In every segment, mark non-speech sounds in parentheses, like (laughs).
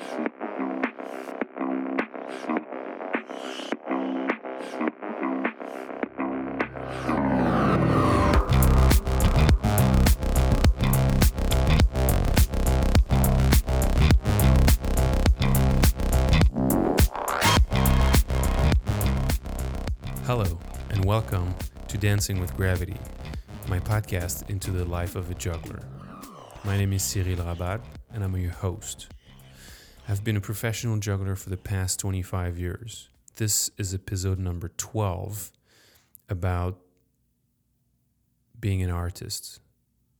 Hello, and welcome to Dancing with Gravity, my podcast into the life of a juggler. My name is Cyril Rabat, and I'm your host. I've been a professional juggler for the past 25 years. This is episode number 12 about being an artist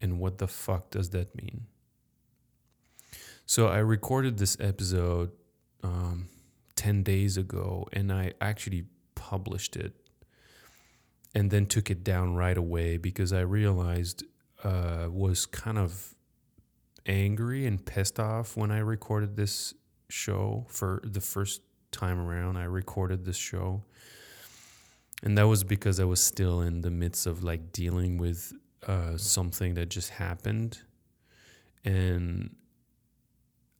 and what the fuck does that mean. So, I recorded this episode um, 10 days ago, and I actually published it and then took it down right away because I realized uh, was kind of angry and pissed off when I recorded this show for the first time around. I recorded this show, and that was because I was still in the midst of like dealing with uh, something that just happened, and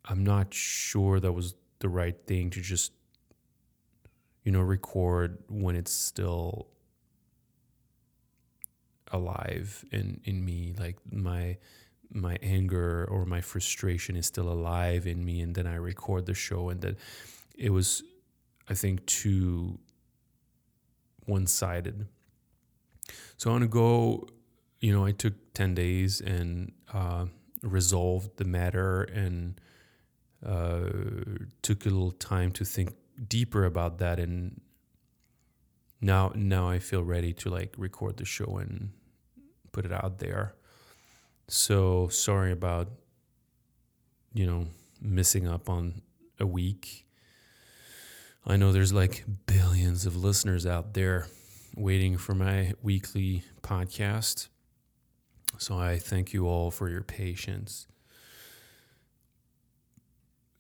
I'm not sure that was the right thing to just you know record when it's still alive in in me like my my anger or my frustration is still alive in me and then I record the show and that it was I think too one-sided so I want to go you know I took 10 days and uh, resolved the matter and uh, took a little time to think deeper about that and now now I feel ready to like record the show and put it out there. So sorry about you know missing up on a week. I know there's like billions of listeners out there waiting for my weekly podcast. So I thank you all for your patience.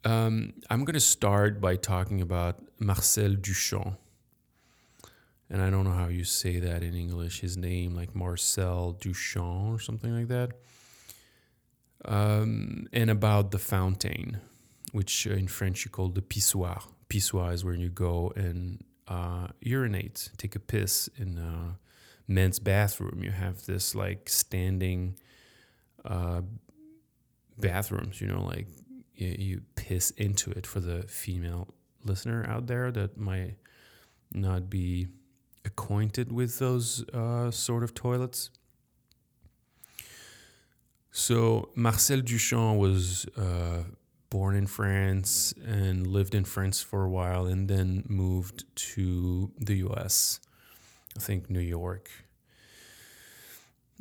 Um, I'm going to start by talking about Marcel Duchamp and I don't know how you say that in English. His name, like Marcel Duchamp or something like that. Um, and about the fountain, which in French you call the pissoir. Pissoir is where you go and uh, urinate, take a piss in a men's bathroom. You have this like standing uh, bathrooms, you know, like you, you piss into it for the female listener out there that might not be acquainted with those uh, sort of toilets. So Marcel Duchamp was uh, born in France and lived in France for a while, and then moved to the U.S. I think New York.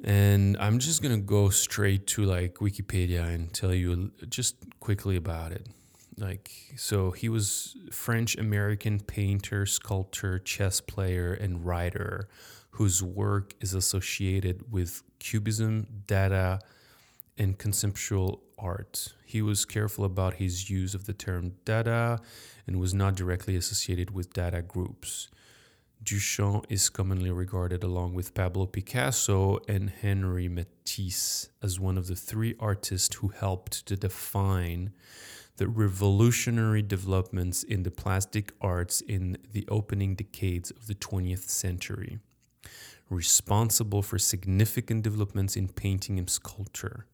And I'm just gonna go straight to like Wikipedia and tell you just quickly about it. Like, so he was French American painter, sculptor, chess player, and writer whose work is associated with Cubism, Dada, and conceptual art. He was careful about his use of the term Dada and was not directly associated with Dada groups. Duchamp is commonly regarded, along with Pablo Picasso and Henri Matisse, as one of the three artists who helped to define the revolutionary developments in the plastic arts in the opening decades of the 20th century, responsible for significant developments in painting and sculpture.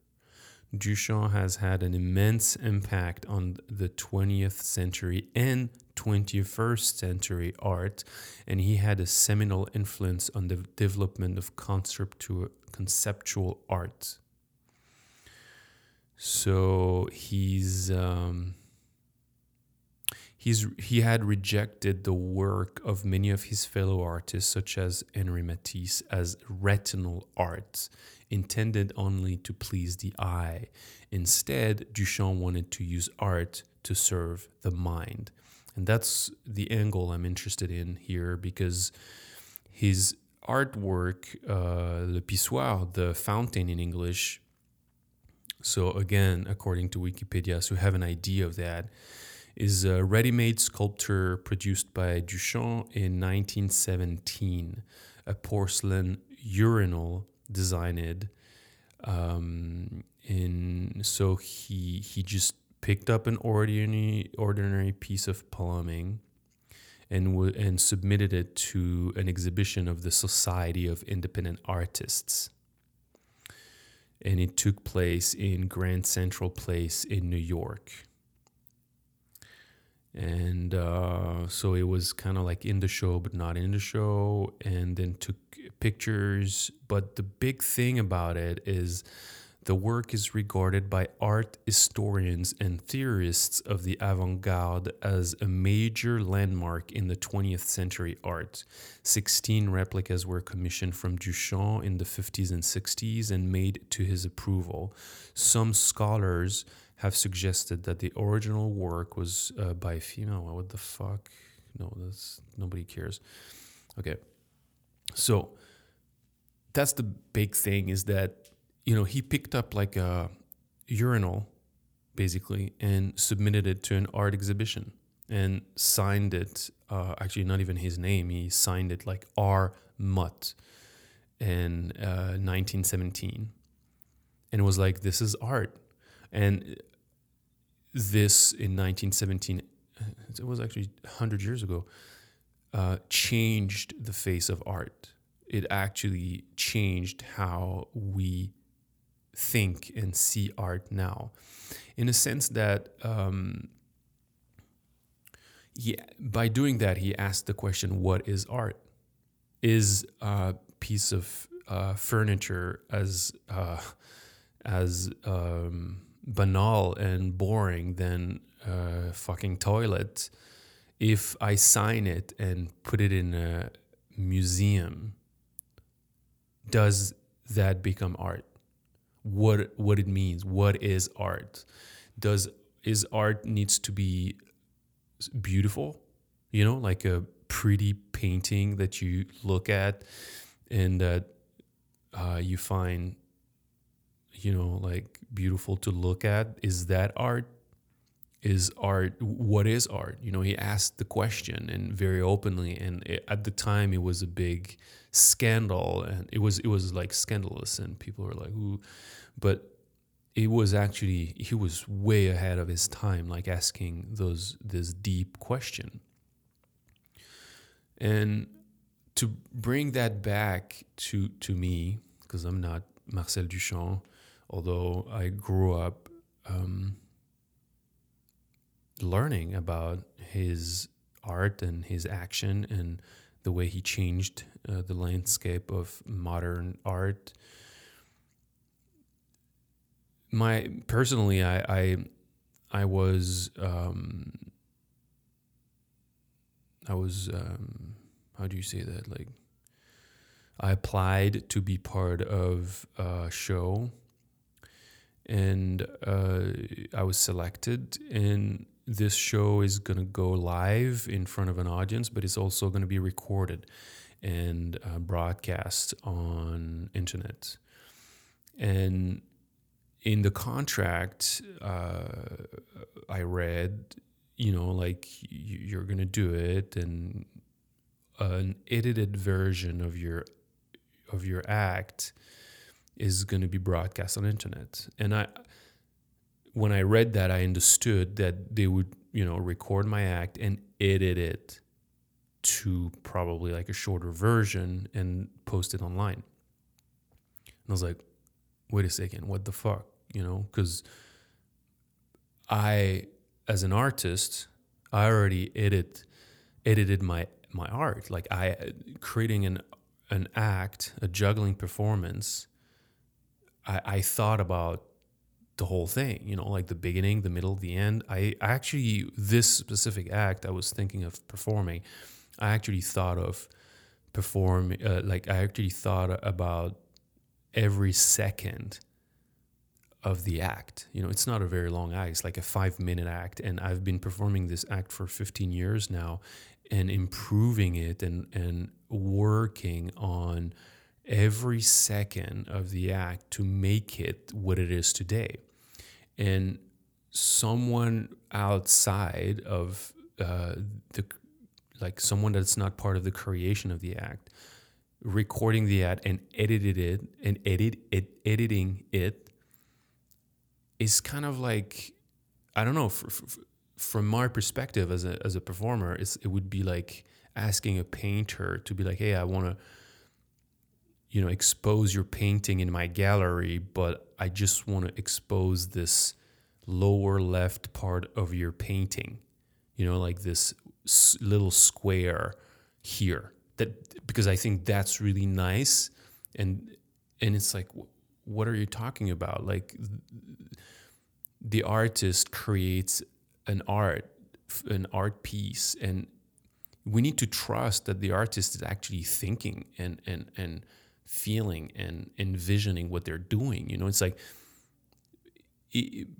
Duchamp has had an immense impact on the 20th century and 21st century art, and he had a seminal influence on the development of conceptual art. So he's um, he's he had rejected the work of many of his fellow artists, such as Henri Matisse, as retinal art intended only to please the eye. Instead, Duchamp wanted to use art to serve the mind, and that's the angle I'm interested in here because his artwork, uh, Le Pissoir, the fountain in English, so, again, according to Wikipedia, so you have an idea of that, is a ready made sculpture produced by Duchamp in 1917, a porcelain urinal designed. Um, in so he he just picked up an ordinary ordinary piece of plumbing and w- and submitted it to an exhibition of the Society of Independent Artists. And it took place in Grand Central Palace in New York. And uh, so it was kind of like in the show, but not in the show, and then took pictures. But the big thing about it is the work is regarded by art historians and theorists of the avant garde as a major landmark in the 20th century art. 16 replicas were commissioned from Duchamp in the 50s and 60s and made to his approval. Some scholars have suggested that the original work was uh, by a female. What the fuck? No, that's nobody cares. Okay. So that's the big thing is that you know, he picked up like a urinal, basically, and submitted it to an art exhibition and signed it. Uh, actually, not even his name. He signed it like R. Mutt in uh, 1917, and was like, "This is art." And this in 1917, it was actually 100 years ago, uh, changed the face of art. It actually changed how we think and see art now, in a sense that um, he, by doing that, he asked the question, "What is art? Is a piece of uh, furniture as uh, as um, banal and boring than a fucking toilet? If I sign it and put it in a museum, does that become art?" what what it means. What is art? Does is art needs to be beautiful? You know, like a pretty painting that you look at and that uh, you find you know like beautiful to look at is that art? Is art what is art? You know he asked the question and very openly and it, at the time it was a big scandal and it was it was like scandalous and people were like ooh but it was actually he was way ahead of his time like asking those this deep question. And to bring that back to to me because i'm not marcel duchamp although i grew up um, learning about his art and his action and the way he changed uh, the landscape of modern art my personally, I I, I was um, I was um, how do you say that? Like I applied to be part of a show, and uh, I was selected. And this show is gonna go live in front of an audience, but it's also gonna be recorded and uh, broadcast on internet. And in the contract, uh, I read, you know, like you're gonna do it, and an edited version of your of your act is going to be broadcast on internet. And I, when I read that, I understood that they would, you know, record my act and edit it to probably like a shorter version and post it online. And I was like, wait a second, what the fuck? you know, because I, as an artist, I already edit, edited my my art. Like I creating an an act, a juggling performance. I, I thought about the whole thing, you know, like the beginning, the middle, the end. I actually this specific act I was thinking of performing. I actually thought of perform uh, like I actually thought about every second of the act. You know, it's not a very long act, it's like a five minute act. And I've been performing this act for 15 years now and improving it and, and working on every second of the act to make it what it is today. And someone outside of uh, the, like someone that's not part of the creation of the act, recording the act and edited it and edit it, editing it is kind of like I don't know. f f from my perspective as a as a performer, it would be like asking a painter to be like, "Hey, I want to." You know expose your painting in my gallery but i just want to expose this lower left part of your painting you know like this little square here that because i think that's really nice. And and it's like what are you talking about? Like the artist creates an art an art piece and we need to trust that the artist is actually thinking and and and feeling and envisioning what they're doing. You know, it's like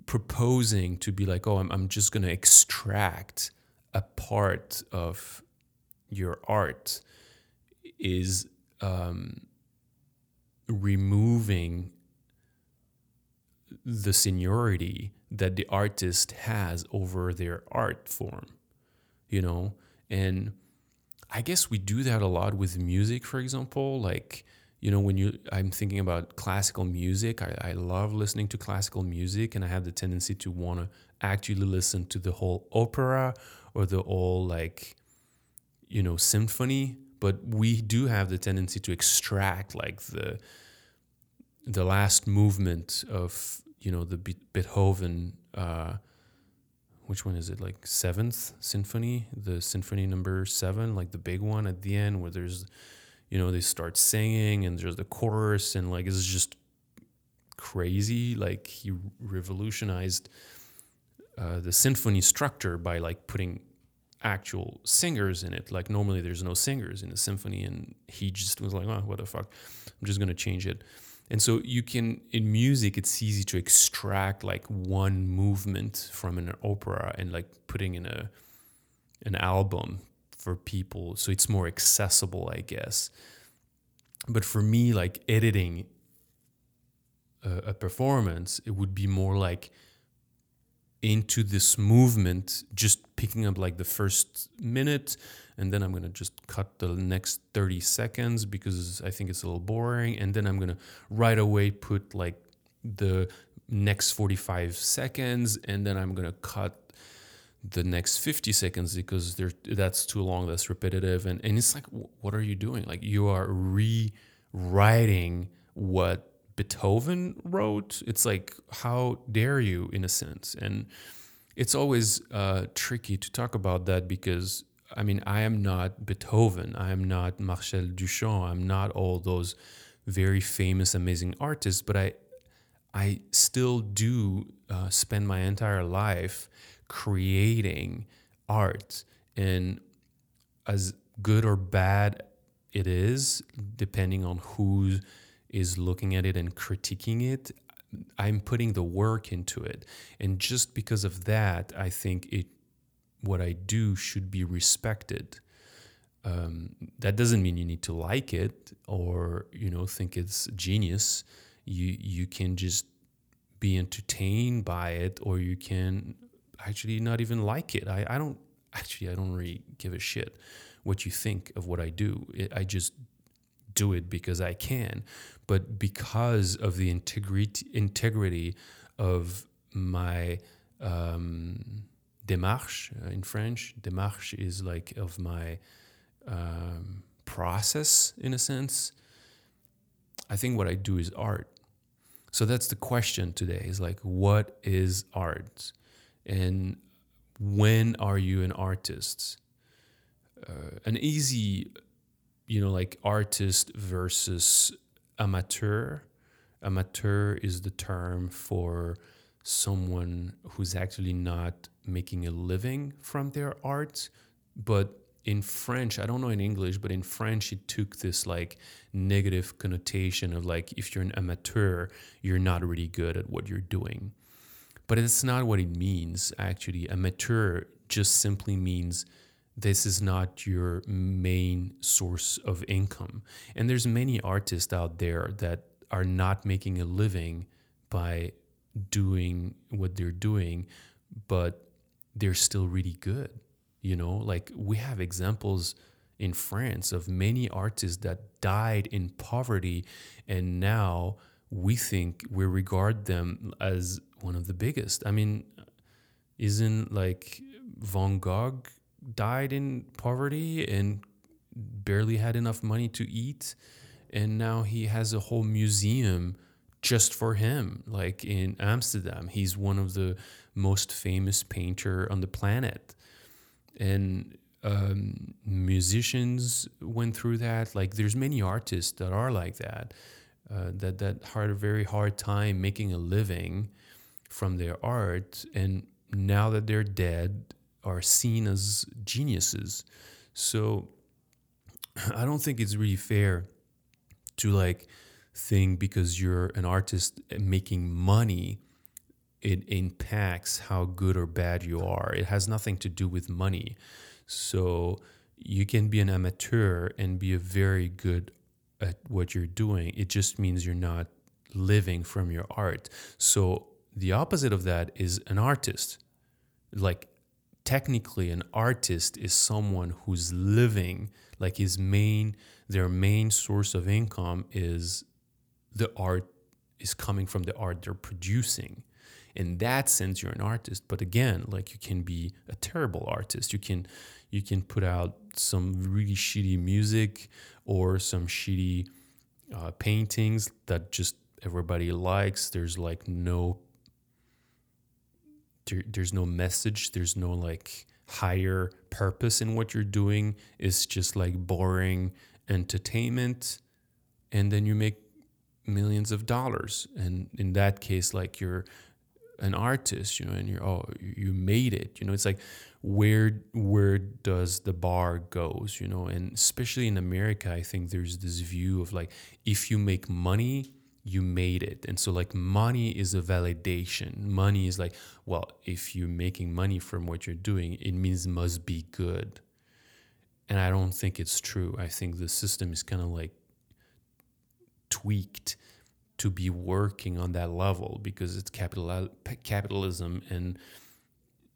proposing to be like, oh, I'm, I'm just going to extract a part of your art is um, removing the seniority that the artist has over their art form, you know? And I guess we do that a lot with music, for example. Like, you know when you i'm thinking about classical music I, I love listening to classical music and i have the tendency to want to actually listen to the whole opera or the whole like you know symphony but we do have the tendency to extract like the the last movement of you know the beethoven uh, which one is it like seventh symphony? The symphony number seven like the big one at the end where there's you know, they start singing and there's the chorus and like it's just crazy. Like he revolutionized uh, the symphony structure by like putting actual singers in it. Like normally there's no singers in a symphony, and he just was like, "Oh, what the fuck? I'm just gonna change it." And so you can in music, it's easy to extract like one movement from an opera and like putting in a an album for people so it's more accessible i guess. But for me like editing a, a performance it would be more like into this movement just picking up like the first minute and then i'm going to just cut the next 30 seconds because i think it's a little boring and then i'm going to right away put like the next 45 seconds and then i'm going to cut the next 50 seconds because that's too long that's repetitive. And, and it's like what are you doing? Like you are rewriting what beethoven wrote. It's like how dare you in a sense. And it's always uh, tricky to talk about that because i mean i am not beethoven. I am not marcel duchamp. I'm not all those very famous amazing artists but i i still do uh, spend my entire life creating art and as good or bad it is depending on who is looking at it and critiquing it i'm putting the work into it. And just because of that i think it what i do should be respected. Um, that doesn't mean you need to like it or you know think it's genius. You you can just be entertained by it or you can actually not even like it. I, I don't actually I don't really give a shit what you think of what I do. It, I just do it because I can, but because of the integrity integrity of my um, démarche uh, in French. Démarche is like of my um, process in a sense. I think what I do is art. So that's the question today is like, what is art? And when are you an artist? Uh, an easy, you know, like artist versus amateur. Amateur is the term for someone who's actually not making a living from their art. But in French, I don't know in English, but in French, it took this like negative connotation of like, if you're an amateur, you're not really good at what you're doing. But it's not what it means, actually. A mature just simply means this is not your main source of income. And there's many artists out there that are not making a living by doing what they're doing, but they're still really good. You know, like we have examples in France of many artists that died in poverty and now we think we regard them as one of the biggest. I mean, Isn't like Van Gogh died in poverty and barely had enough money to eat and now he has a whole museum just for him like in Amsterdam. He's one of the most famous painter on the planet. And um, musicians went through that. Like there's many artists that are like that uh, that that had a very hard time making a living from their art and now that they're dead are seen as geniuses. So I don't think it's really fair to like think because you're an artist making money it impacts how good or bad you are. It has nothing to do with money. So you can be an amateur and be a very good at what you're doing. It just means you're not living from your art. So the opposite of that is an artist. Like technically an artist is someone who's living like his main their main source of income is the art is coming from the art they're producing. In that sense you're an artist but again like you can be a terrible artist. You can you can put out some really shitty music or some shitty uh, paintings that just everybody likes. There's like no there, there's no message there's no like higher purpose in what you're doing. It's just like boring entertainment and then you make millions of dollars. And in that case like you're an artist you know and you're oh you made it you know? It's like where where does the bar goes you know? And especially in america i think there's this view of like if you make money you made it. And so, like, money is a validation. Money is like, well, if you're making money from what you're doing, it means it must be good. And I don't think it's true. I think the system is kind of like tweaked to be working on that level because it's capital capitalism and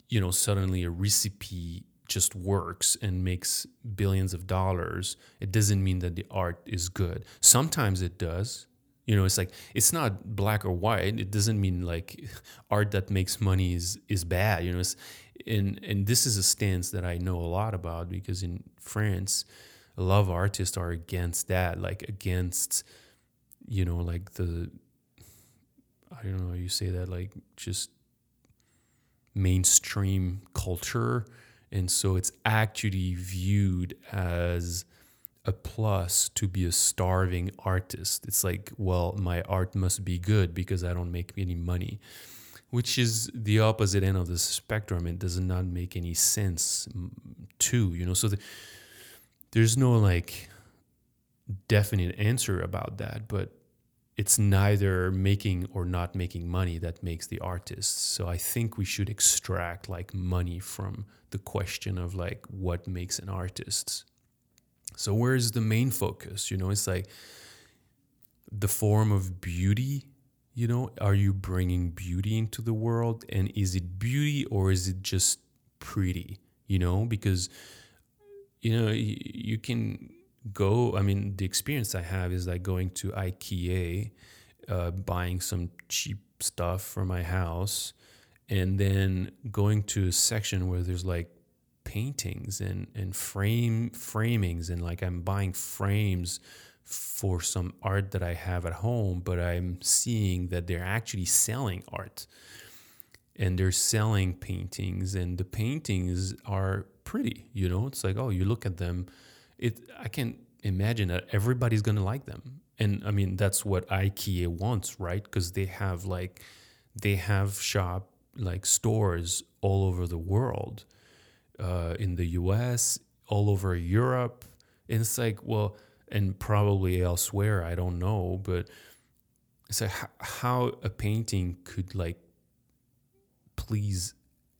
you know suddenly a recipe just works and makes billions of dollars it doesn't mean that the art is good sometimes it does you know it's like it's not black or white. It doesn't mean like (laughs) art that makes money is is bad you know it's and and this is a stance that i know a lot about because in france a lot of artists are against that like against you know like the i don't know you say that like just mainstream culture. And so it's actually viewed as a plus to be a starving artist. It's like, well, my art must be good because I don't make any money, which is the opposite end of the spectrum. It does not make any sense, too, you know. So the, there's no like definite answer about that, but it's neither making or not making money that makes the artist. So I think we should extract like money from the question of like what makes an artist. So where is the main focus? You know, it's like the form of beauty. You know, are you bringing beauty into the world, and is it beauty or is it just pretty? You know, because you know you, can go. I mean, the experience I have is like going to IKEA, uh, buying some cheap stuff for my house, and then going to a section where there's like paintings and and frame framings and like I'm buying frames for some art that I have at home, but I'm seeing that they're actually selling art and they're selling paintings and the paintings are pretty, you know? It's like, oh, you look at them, it I can't imagine that everybody's going to like them. And I mean, that's what IKEA wants, right? Cuz they have like they have shop like stores all over the world uh, in the US, all over Europe. And it's like, well, and probably elsewhere, I don't know, but it's like how a painting could like please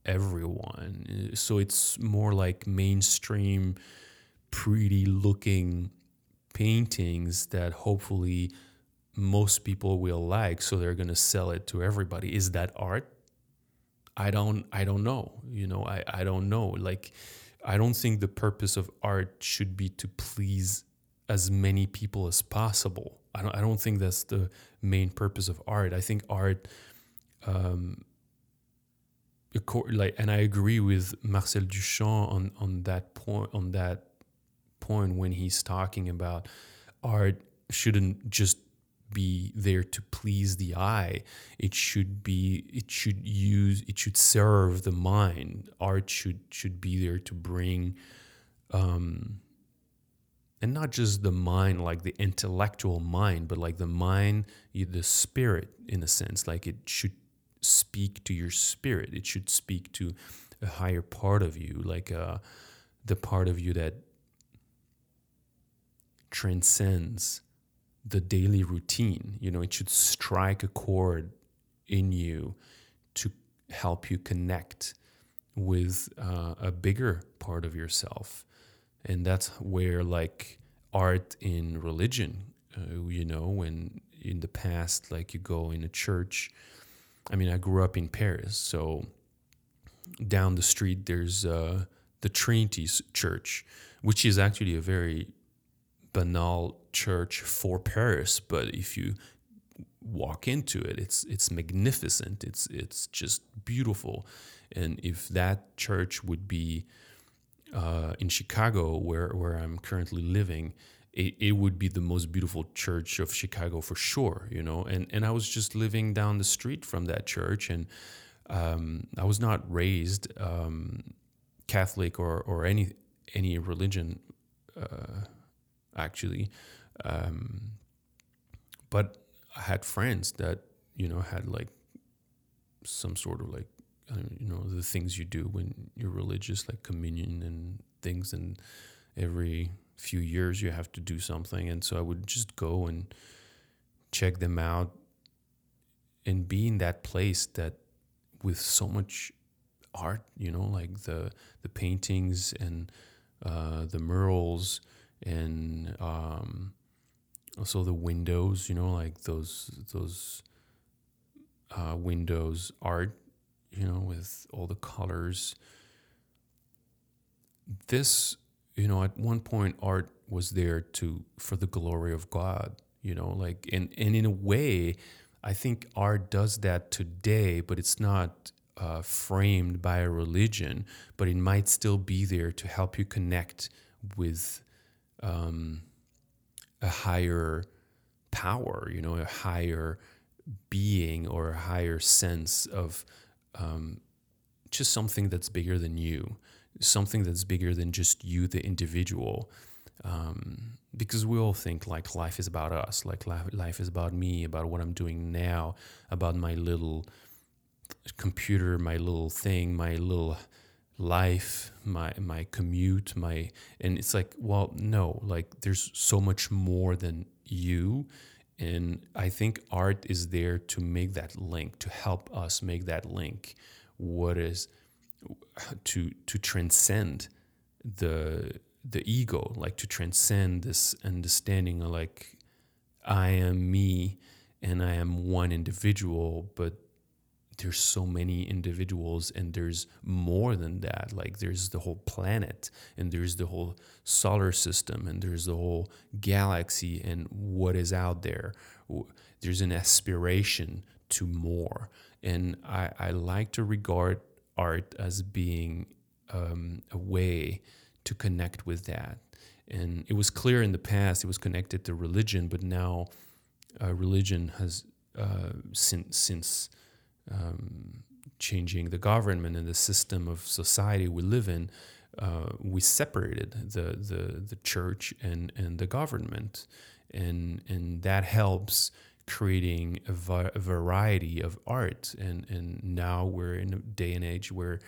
everyone. So it's more like mainstream, pretty looking paintings that hopefully most people will like so they're going to sell it to everybody is that art I don't I don't know. You know, I, I don't know. Like I don't think the purpose of art should be to please as many people as possible. I don't I don't think that's the main purpose of art. I think art um, like and I agree with Marcel Duchamp on on that point on that point when he's talking about art shouldn't just be there to please the eye. It should be it should use it should serve the mind. Art should should be there to bring um and not just the mind like the intellectual mind but like the mind the spirit in a sense. Like it should speak to your spirit. It should speak to a higher part of you like uh the part of you that transcends the daily routine. You know, it should strike a chord in you to help you connect with uh, a bigger part of yourself. And that's where, like, art in religion, uh, you know, when in the past, like, you go in a church. I mean, I grew up in Paris, so down the street, there's uh, the Trinity Church, which is actually a very banal church for Paris, but if you walk into it, it's it's magnificent. It's it's just beautiful, and if that church would be uh, in Chicago, where where I'm currently living, it, it would be the most beautiful church of Chicago for sure. You know, and and I was just living down the street from that church, and um, I was not raised um, Catholic or or any any religion. Uh, actually. Um, but I had friends that you know had like some sort of like you know the things you do when you're religious, like communion and things, and every few years you have to do something, and so I would just go and check them out and be in that place that with so much art, you know, like the the paintings and uh, the murals and um, also the windows, you know, like those those uh, windows art, you know, with all the colors. This, you know, at one point, art was there to for the glory of God, you know, like and and in a way, I think art does that today, but it's not uh, framed by a religion, but it might still be there to help you connect with um, a higher power, you know, a higher being or a higher sense of um, just something that's bigger than you, something that's bigger than just you, the individual. Um, because we all think like life is about us, like life is about me, about what I'm doing now, about my little computer, my little thing, my little life, my my commute, my and it's like, well, no, like there's so much more than you. And I think art is there to make that link, to help us make that link. What is to to transcend the the ego, like to transcend this understanding of like I am me and I am one individual, but there's so many individuals and there's more than that. Like there's the whole planet and there's the whole solar system and there's the whole galaxy and what is out there. There's an aspiration to more. And i, I like to regard art as being um, a way to connect with that. And it was clear in the past it was connected to religion but now uh, religion has uh, since since um, changing the government and the system of society we live in, uh, we separated the, the, the church and, and the government. And, and that helps creating a, va- a variety of art. And, and now we're in a day and age where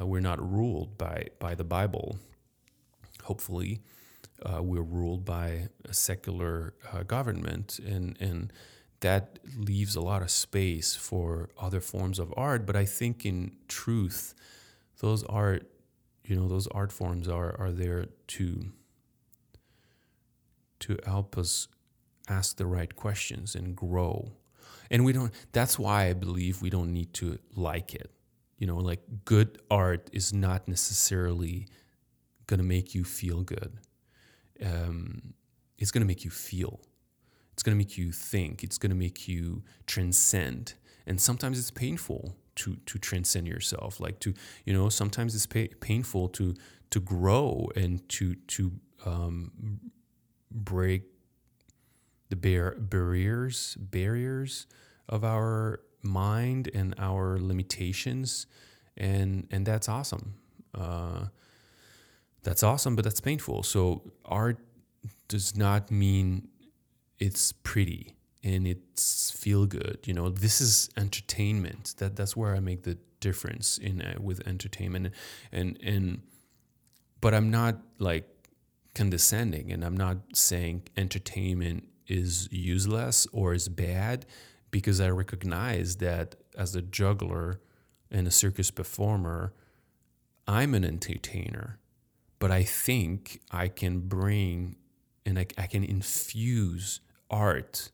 uh, we're not ruled by, by the Bible. Hopefully, uh, we're ruled by a secular uh, government. And, and that leaves a lot of space for other forms of art. But I think in truth, those art, you know, those art forms are are there to to help us ask the right questions and grow. And we don't that's why I believe we don't need to like it. You know, like good art is not necessarily gonna make you feel good. Um, it's gonna make you feel it's going to make you think, it's going to make you transcend. And sometimes it's painful to to transcend yourself. Like to you know sometimes it's pa- painful to to grow and to to um, break the bar- barriers barriers of our mind and our limitations. And and that's awesome. Uh, that's awesome but that's painful. So art does not mean it's pretty and it's feel good you know? This is entertainment. That that's where i make the difference in uh, with entertainment. And and but i'm not like condescending and i'm not saying entertainment is useless or is bad because i recognize that as a juggler and a circus performer i'm an entertainer but i think i can bring and I, I can infuse art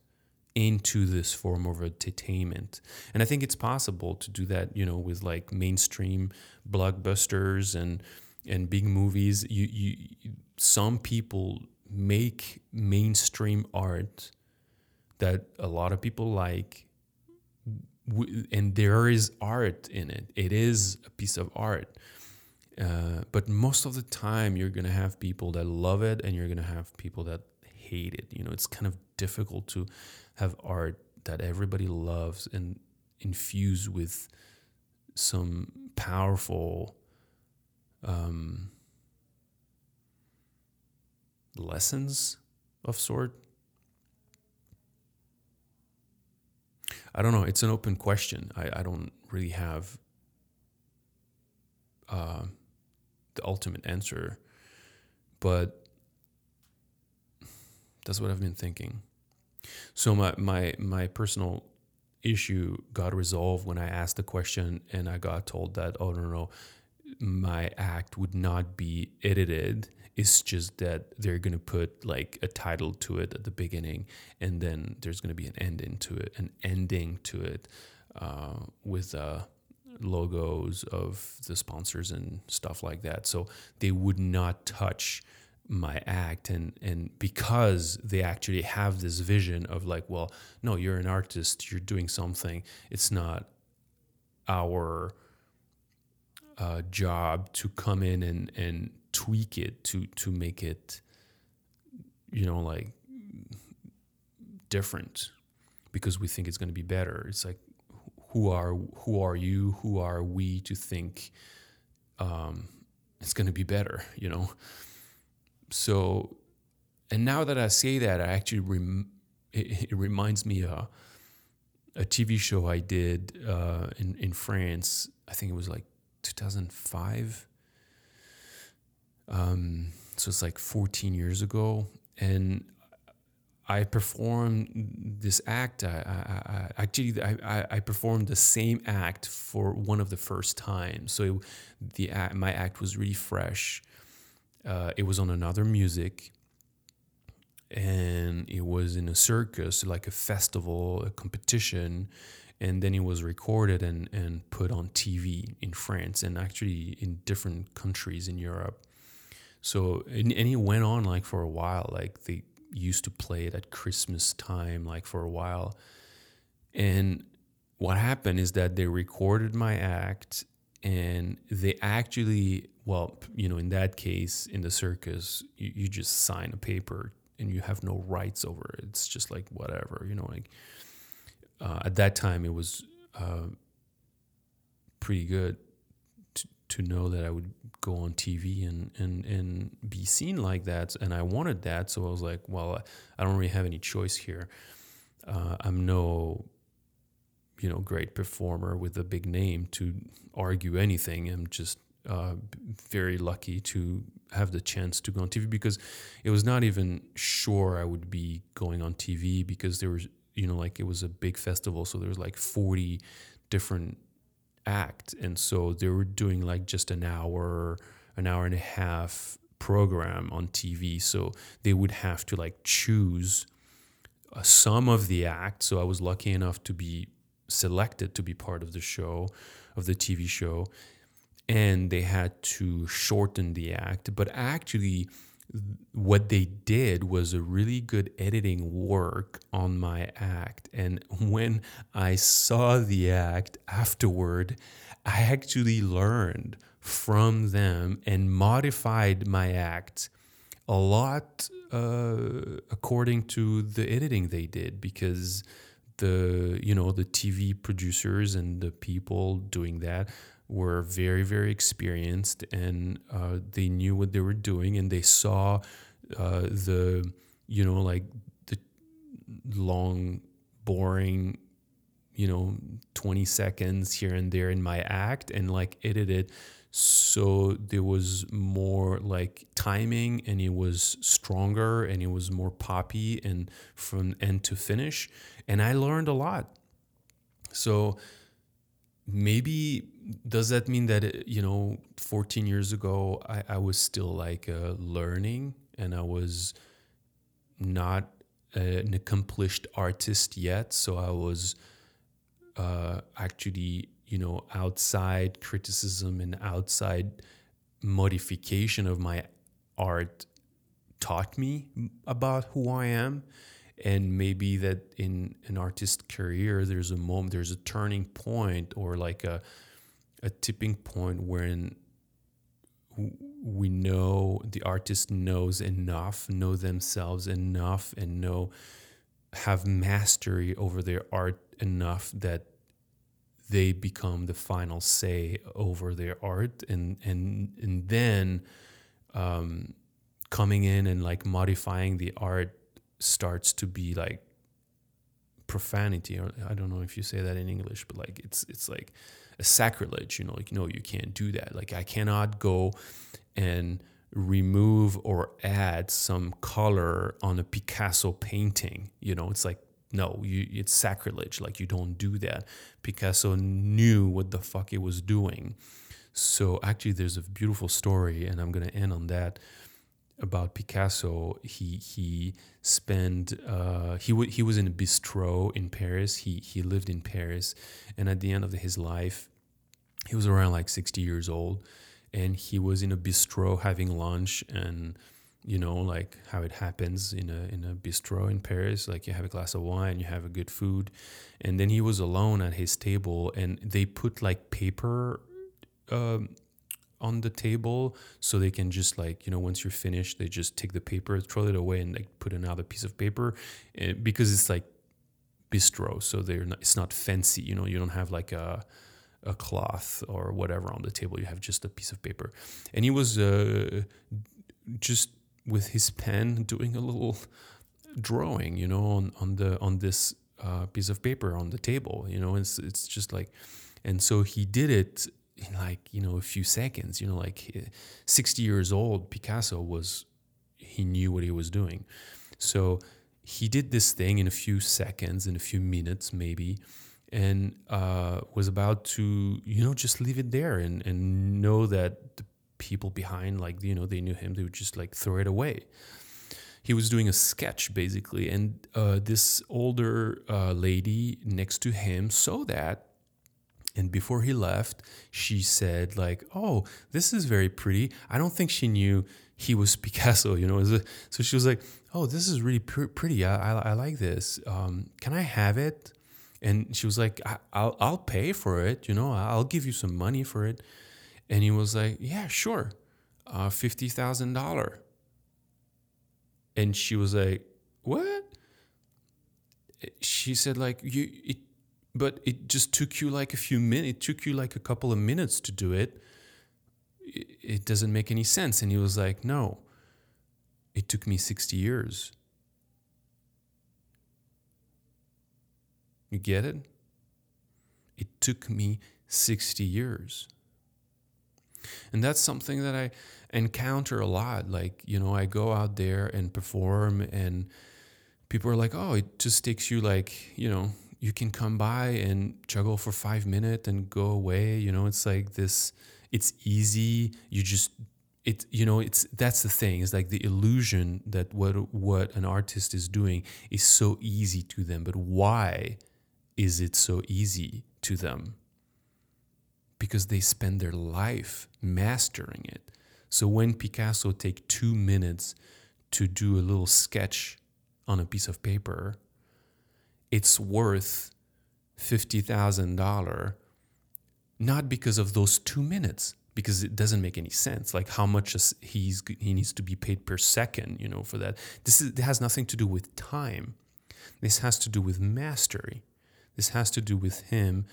into this form of entertainment. And i think it's possible to do that you know with like mainstream blockbusters and and big movies. You you some people make mainstream art that a lot of people like and there is art in it. It is a piece of art. Uh, but most of the time you're going to have people that love it and you're going to have people that hate it you know it's kind of difficult to have art that everybody loves and infuse with some powerful um, lessons of sort. I don't know. It's an open question. I, I don't really have uh, the ultimate answer, but that's what I've been thinking. So my my my personal issue got resolved when I asked the question and I got told that oh no no my act would not be edited. It's just that they're gonna put like a title to it at the beginning, and then there's gonna be an ending to it, an ending to it, uh, with uh, logos of the sponsors and stuff like that. So they would not touch my act and and because they actually have this vision of like well no you're an artist you're doing something it's not our uh, job to come in and and tweak it to to make it you know like different because we think it's going to be better. It's like who are who are you? Who are we to think um, it's going to be better you know so, and now that I say that, I actually rem- it, it, reminds me of a TV show I did uh, in in France. I think it was like 2005. Um, so it's like 14 years ago, and I performed this act. I, I, I actually I, I performed the same act for one of the first times. So it, the my act was really fresh uh, it was on another music and it was in a circus like a festival a competition and then it was recorded and, and put on tv in france and actually in different countries in europe. So and, and it went on like for a while like they used to play it at christmas time like for a while. And what happened is that they recorded my act and they actually well you know in that case in the circus you, you just sign a paper and you have no rights over it it's just like whatever you know like uh, at that time it was uh, pretty good to, to know that I would go on TV and, and, and be seen like that. And I wanted that. So I was like, well, I don't really have any choice here. Uh, I'm no you know great performer with a big name to argue anything. I'm just uh, very lucky to have the chance to go on TV because it was not even sure I would be going on TV because there was you know like it was a big festival so there was like 40 different act. And so they were doing like just an hour an hour and a half program on TV so they would have to like choose uh, some of the act. So I was lucky enough to be selected to be part of the show, of the TV show, and they had to shorten the act. But actually, what they did was a really good editing work on my act. And when I saw the act afterward, I actually learned from them and modified my act a lot uh, according to the editing they did because the you know the TV producers and the people doing that were very very experienced and uh, they knew what they were doing and they saw uh, the you know like the long boring you know 20 seconds here and there in my act and like edited so there was more like timing and it was stronger and it was more poppy and from end to finish and i learned a lot. So maybe does that mean that you know 14 years ago i, I was still like uh, learning and i was not an accomplished artist yet? So i was uh, actually you know outside criticism and outside modification of my art taught me about who i am. And maybe that in an artist career there's a moment there's a turning point or like a a tipping point when we know the artist knows enough know themselves enough and know have mastery over their art enough that they become the final say over their art and and and then um, coming in and like modifying the art starts to be like profanity. Or I don't know if you say that in English but like it's it's like a sacrilege you know like no you can't do that. Like I cannot go and remove or add some color on a Picasso painting you know? It's like no you it's sacrilege like you don't do that. Picasso knew what the fuck he was doing. So actually there's a beautiful story and I'm to end on that about Picasso, he he spent uh, he w- he was in a bistro in Paris. He he lived in Paris, and at the end of his life, he was around like sixty years old, and he was in a bistro having lunch and you know like how it happens in a in a bistro in Paris like you have a glass of wine you have a good food. And then he was alone at his table and they put like paper um, on the table so they can just like you know once you're finished they just take the paper throw it away and like put another piece of paper and, eh, because it's like bistro so they're not, it's not fancy you know you don't have like a a cloth or whatever on the table you have just a piece of paper. And he was uh, just with his pen doing a little drawing you know on, on the on this uh, piece of paper on the table you know it's it's just like and so he did it in like you know a few seconds you know like 60 years old picasso was he knew what he was doing. So he did this thing in a few seconds in a few minutes maybe and uh, was about to you know just leave it there and, and know that the people behind like you know they knew him they would just like throw it away. He was doing a sketch basically and uh, this older uh, lady next to him saw that and before he left she said like oh this is very pretty. I don't think she knew he was (laughs) picasso you know so she was like oh this is really pr- pretty I, I, I, like this. Um, can i have it? And she was like I, will I'll pay for it you know i'll give you some money for it and he was like yeah sure. Uh, $50000 and she was like what? She said like you it but it just took you like a few minutes it took you like a couple of minutes to do it. It doesn't make any sense. And he was like no. It took me 60 years. You get it? It took me 60 years and that's something that i encounter a lot like you know i go out there and perform and people are like oh it just takes you like you know you can come by and juggle for five minutes and go away. You know, it's like this. It's easy. You just it. You know, it's that's the thing. It's like the illusion that what what an artist is doing is so easy to them. But why is it so easy to them? Because they spend their life mastering it. So when Picasso take two minutes to do a little sketch on a piece of paper, it's worth $50,000 not because of those 2 minutes because it doesn't make any sense like how much he's he needs to be paid per second you know for that. This is it has nothing to do with time. This has to do with mastery. This has to do with him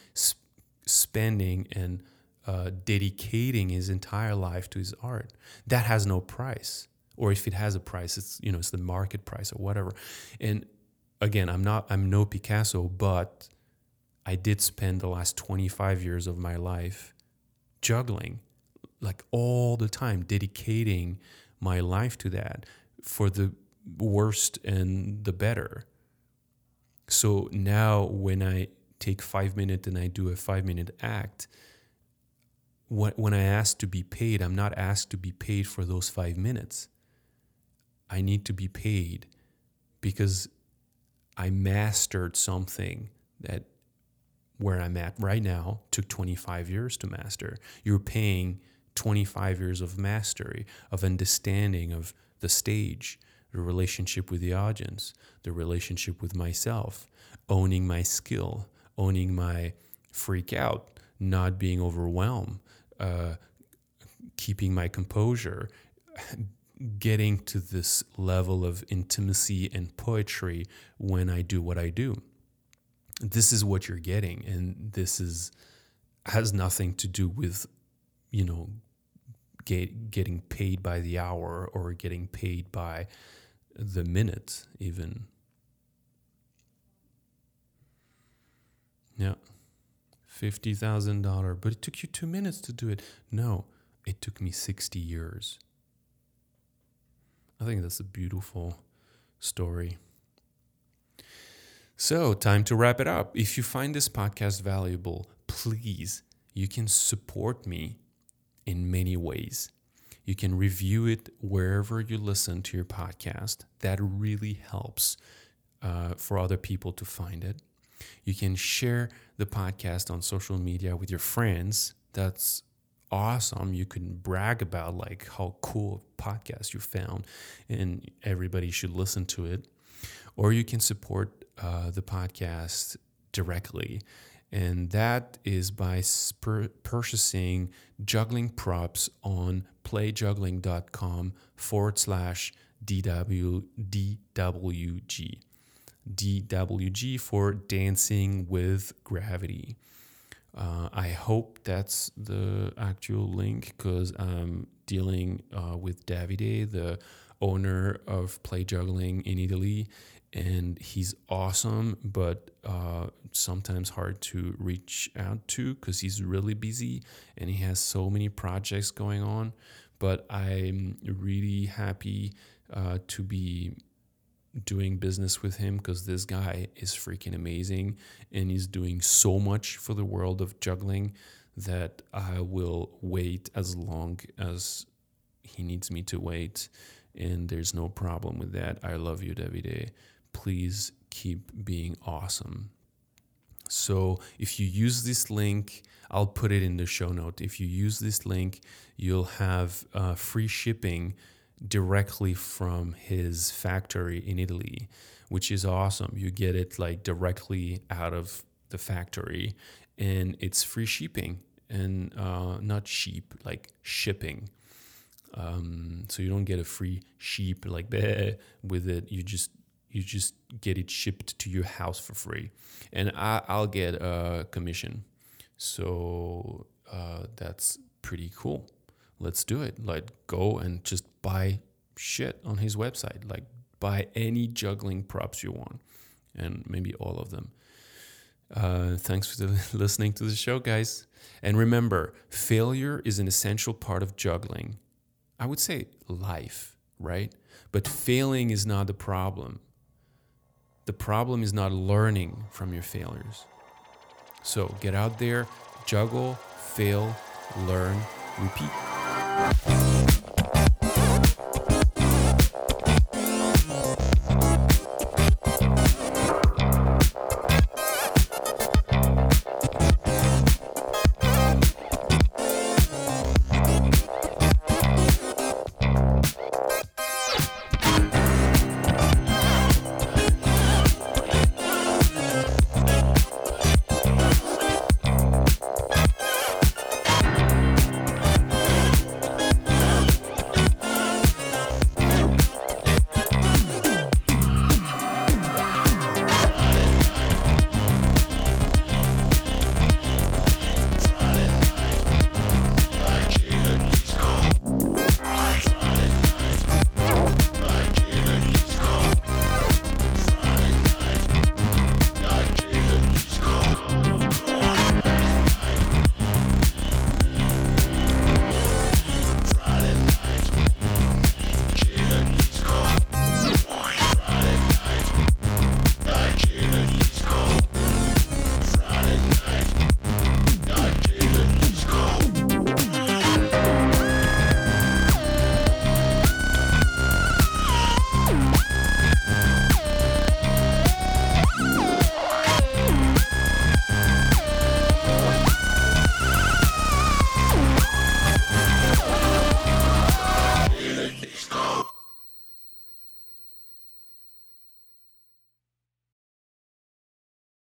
spending and uh, dedicating his entire life to his art. That has no price. Or if it has a price it's you know it's the market price or whatever. And again i'm not i'm no picasso but i did spend the last 25 years of my life juggling like all the time dedicating my life to that for the worst and the better. So now when i take five minutes and i do a five minute act when i ask to be paid i'm not asked to be paid for those five minutes. I need to be paid because i mastered something that where i'm at right now took 25 years to master. You're paying 25 years of mastery, of understanding of the stage, the relationship with the audience, the relationship with myself, owning my skill, owning my freak out, not being overwhelmed, uh, keeping my composure, getting to this level of intimacy and poetry when I do what I do. This is what you're getting, and this is has nothing to do with you know get, getting paid by the hour or getting paid by the minute, even. Yeah. $50,000. But it took you two minutes to do it. No, it took me 60 years. I think that's a beautiful story. So, time to wrap it up. If you find this podcast valuable, please, you can support me in many ways. You can review it wherever you listen to your podcast. That really helps uh, for other people to find it. You can share the podcast on social media with your friends. That's awesome. You can brag about like how cool a podcast you found, and everybody should listen to it. Or you can support uh, the podcast directly and that is by purchasing juggling props on playjuggling.com forward slash DW, DWG. DWG for Dancing with Gravity. Uh, I hope that's the actual link because I'm dealing uh, with Davide, the owner of Play Juggling in Italy, and he's awesome, but uh, sometimes hard to reach out to because he's really busy and he has so many projects going on. But I'm really happy uh, to be doing business with him because this guy is freaking amazing and he's doing so much for the world of juggling that I will wait as long as he needs me to wait. And there's no problem with that. I love you, Davide please keep being awesome. So if you use this link, I'll put it in the show note. If you use this link, you'll have uh, free shipping directly from his factory in Italy, which is awesome. You get it like directly out of the factory, and it's free shipping and uh, not sheep, like shipping. Um, so you don't get a free sheep like that with it. You just you just get it shipped to your house for free and I, will get a commission so uh, that's pretty cool let's do it. Like go and just buy shit on his website. Like buy any juggling props you want and maybe all of them. Uh, thanks for (laughs) listening to the show guys. And remember failure is an essential part of juggling. I would say life right? But failing is not the problem. The problem is not learning from your failures. So get out there, juggle, fail, learn, repeat. Bye.